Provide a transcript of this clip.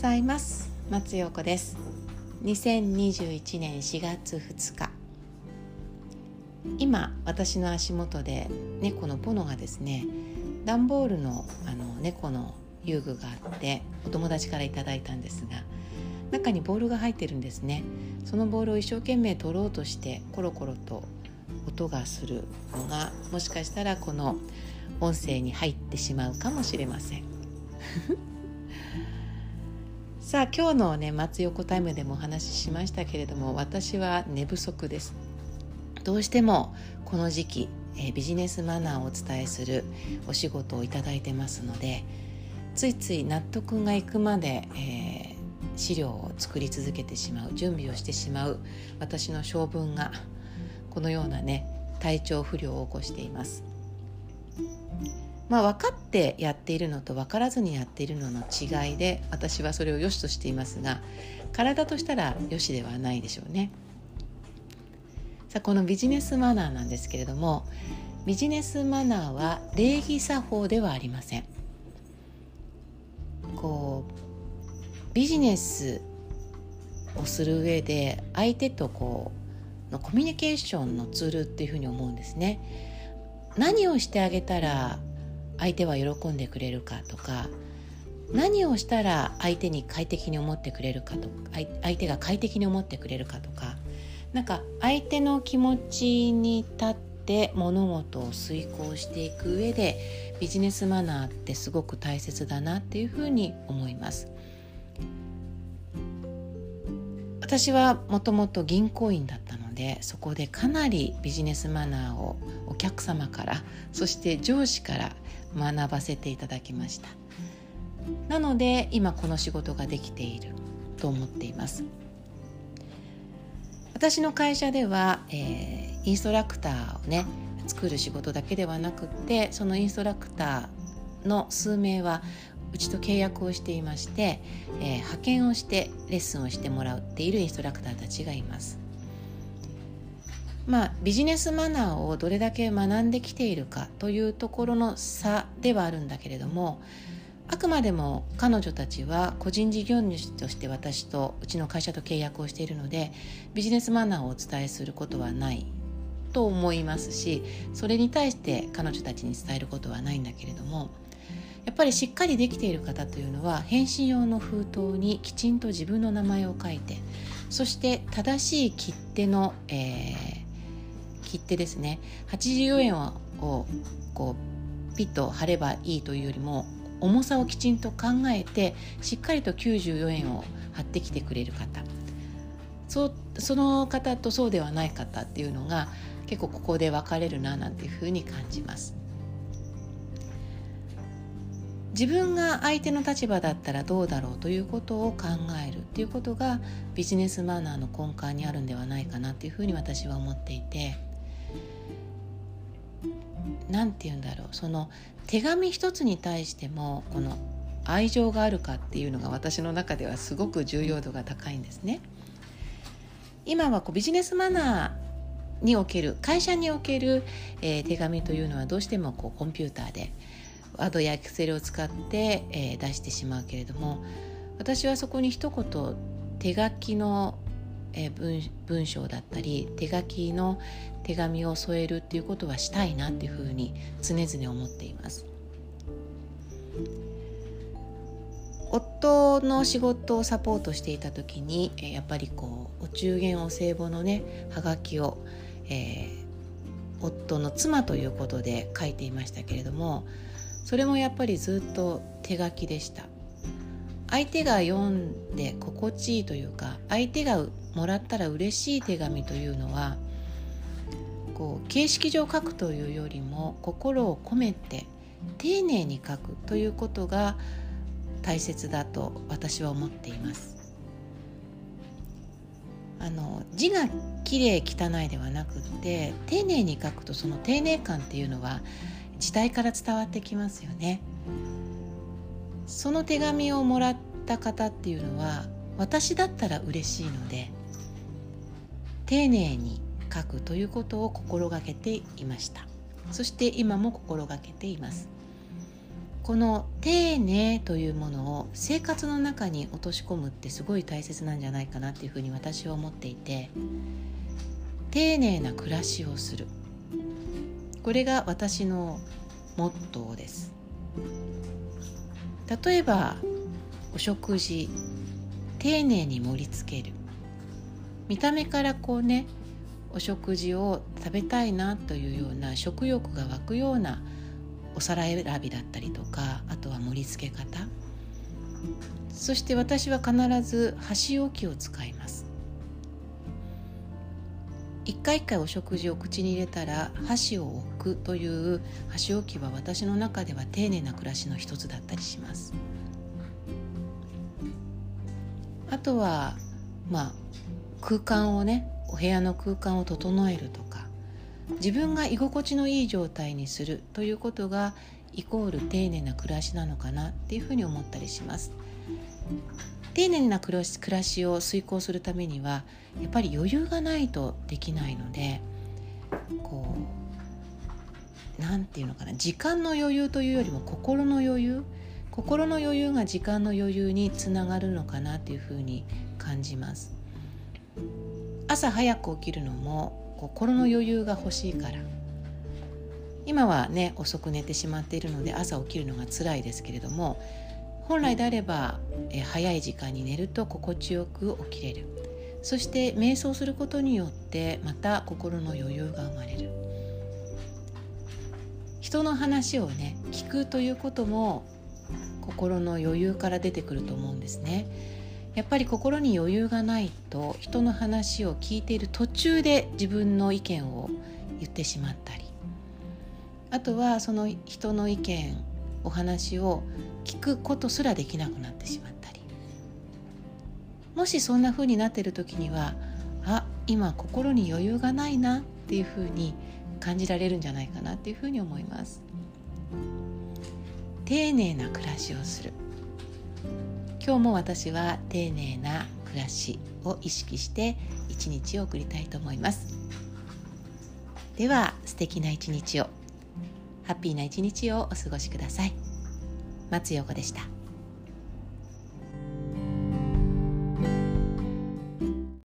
ざいます。松陽子です。2021年4月2日。今私の足元で猫のポノがですね段ボールのあの猫の遊具があってお友達から頂いたんですが中にボールが入ってるんですね。そのボールを一生懸命取ろうとしてコロコロと音がするのがもしかしたらこの音声に入ってしまうかもしれません。さあ今日のね松横タイムでもお話ししましたけれども私は寝不足です。どうしてもこの時期、えビジネスマナーをお伝えするお仕事をいただいてますのでついつい納得がいくまで、えー、資料を作り続けてしまう準備をしてしまう私の性分がこのようなね体調不良を起こしています。まあ、分かってやっているのと分からずにやっているのの違いで私はそれを良しとしていますが体としたら良しではないでしょうね。さあこのビジネスマナーなんですけれどもビジネスマナーは礼儀作法ではありません。こうビジネスをする上で相手とこうのコミュニケーションのツールっていうふうに思うんですね。何をしてあげたら相手は喜んでくれるかとか何をしたら相手に快適に思ってくれるかと相手が快適に思ってくれるかとかなんか相手の気持ちに立って物事を遂行していく上でビジネスマナーってすごく大切だなっていうふうに思います。私はもともと銀行員だったのでそこでかなりビジネスマナーをお客様からそして上司から学ばせていただきました。なので今この仕事ができていると思っています。私の会社では、えー、インストラクターをね作る仕事だけではなくってそのインストラクターの数名はうちと契約をしていまして、えー、派遣をしてレッスンをしてもらっているインストラクターたちがいます。まあ、ビジネスマナーをどれだけ学んできているかというところの差ではあるんだけれどもあくまでも彼女たちは個人事業主として私とうちの会社と契約をしているのでビジネスマナーをお伝えすることはないと思いますしそれに対して彼女たちに伝えることはないんだけれどもやっぱりしっかりできている方というのは返信用の封筒にきちんと自分の名前を書いてそして正しい切手の、えー切手ですね。84円をこうピッと貼ればいいというよりも重さをきちんと考えてしっかりと94円を貼ってきてくれる方。そその方とそうではない方っていうのが結構ここで分かれるななんていうふうに感じます。自分が相手の立場だったらどうだろうということを考えるっていうことがビジネスマナーの根幹にあるんではないかなっていうふうに私は思っていて。何て言うんだろうその手紙一つに対してもこの愛情があるかっていうのが私の中ではすごく重要度が高いんですね。今はこうビジネスマナーにおける会社における、えー、手紙というのはどうしてもこうコンピューターでワードやエクセルを使って、えー、出してしまうけれども私はそこに一言手書きのえ文文章だったり手書きの手紙を添えるっていうことはしたいなっていうふうに常々思っています。夫の仕事をサポートしていた時にやっぱりこうお中元お歳暮のねはがきを、えー、夫の妻ということで書いていましたけれどもそれもやっぱりずっと手書きでした相手が読んで心地いいというか相手がもらったら嬉しい手紙というのはこう形式上書くというよりも心を込めて丁寧に書くということが大切だと私は思っています。あの字がきれい汚いではなくって丁寧に書くとその丁寧感っていうのは時代から伝わってきますよね。その手紙をもらった方っていうのは私だったら嬉しいので丁寧に書くということを心がけていました。そして今も心がけています。この丁寧というものを生活の中に落とし込むってすごい大切なんじゃないかなっていうふうに私は思っていて丁寧な暮らしをする。これが私のモットーです。例えばお食事丁寧に盛り付ける。見た目からこうねお食事を食べたいなというような食欲が湧くようなお皿選びだったりとかあとは盛り付け方。そして私は必ず箸置きを使います。一回一回お食事を口に入れたら箸を置くという箸置きは私の中では丁寧な暮らしの一つだったりします。あとはまあ空間をねお部屋の空間を整えるとか自分が居心地のいい状態にするということがイコール丁寧な暮らしなのかなっていうふうに思ったりします。丁寧な暮らしを遂行するためにはやっぱり余裕がないとできないのでこう何て言うのかな時間の余裕というよりも心の余裕心の余裕が時間の余裕につながるのかなというふうに感じます。朝早く起きるのも心の余裕が欲しいから。今はね遅く寝てしまっているので朝起きるのが辛いですけれども本来であればえ早い時間に寝ると心地よく起きれる。そして瞑想することによってまた心の余裕が生まれる。人の話をね聞くということも心の余裕から出てくると思うんですね。やっぱり心に余裕がないと人の話を聞いている途中で自分の意見を言ってしまったり。あとはその人の意見お話を聞くことすらできなくなってしまったり。もしそんな風になっている時にはあ今心に余裕がないなっていう風に感じられるんじゃないかなっていう風に思います。丁寧な暮らしをする。今日も私は丁寧な暮らしを意識して一日を送りたいと思います。では素敵な一日を。ハッピーな一日をお過ごしください。松横でした。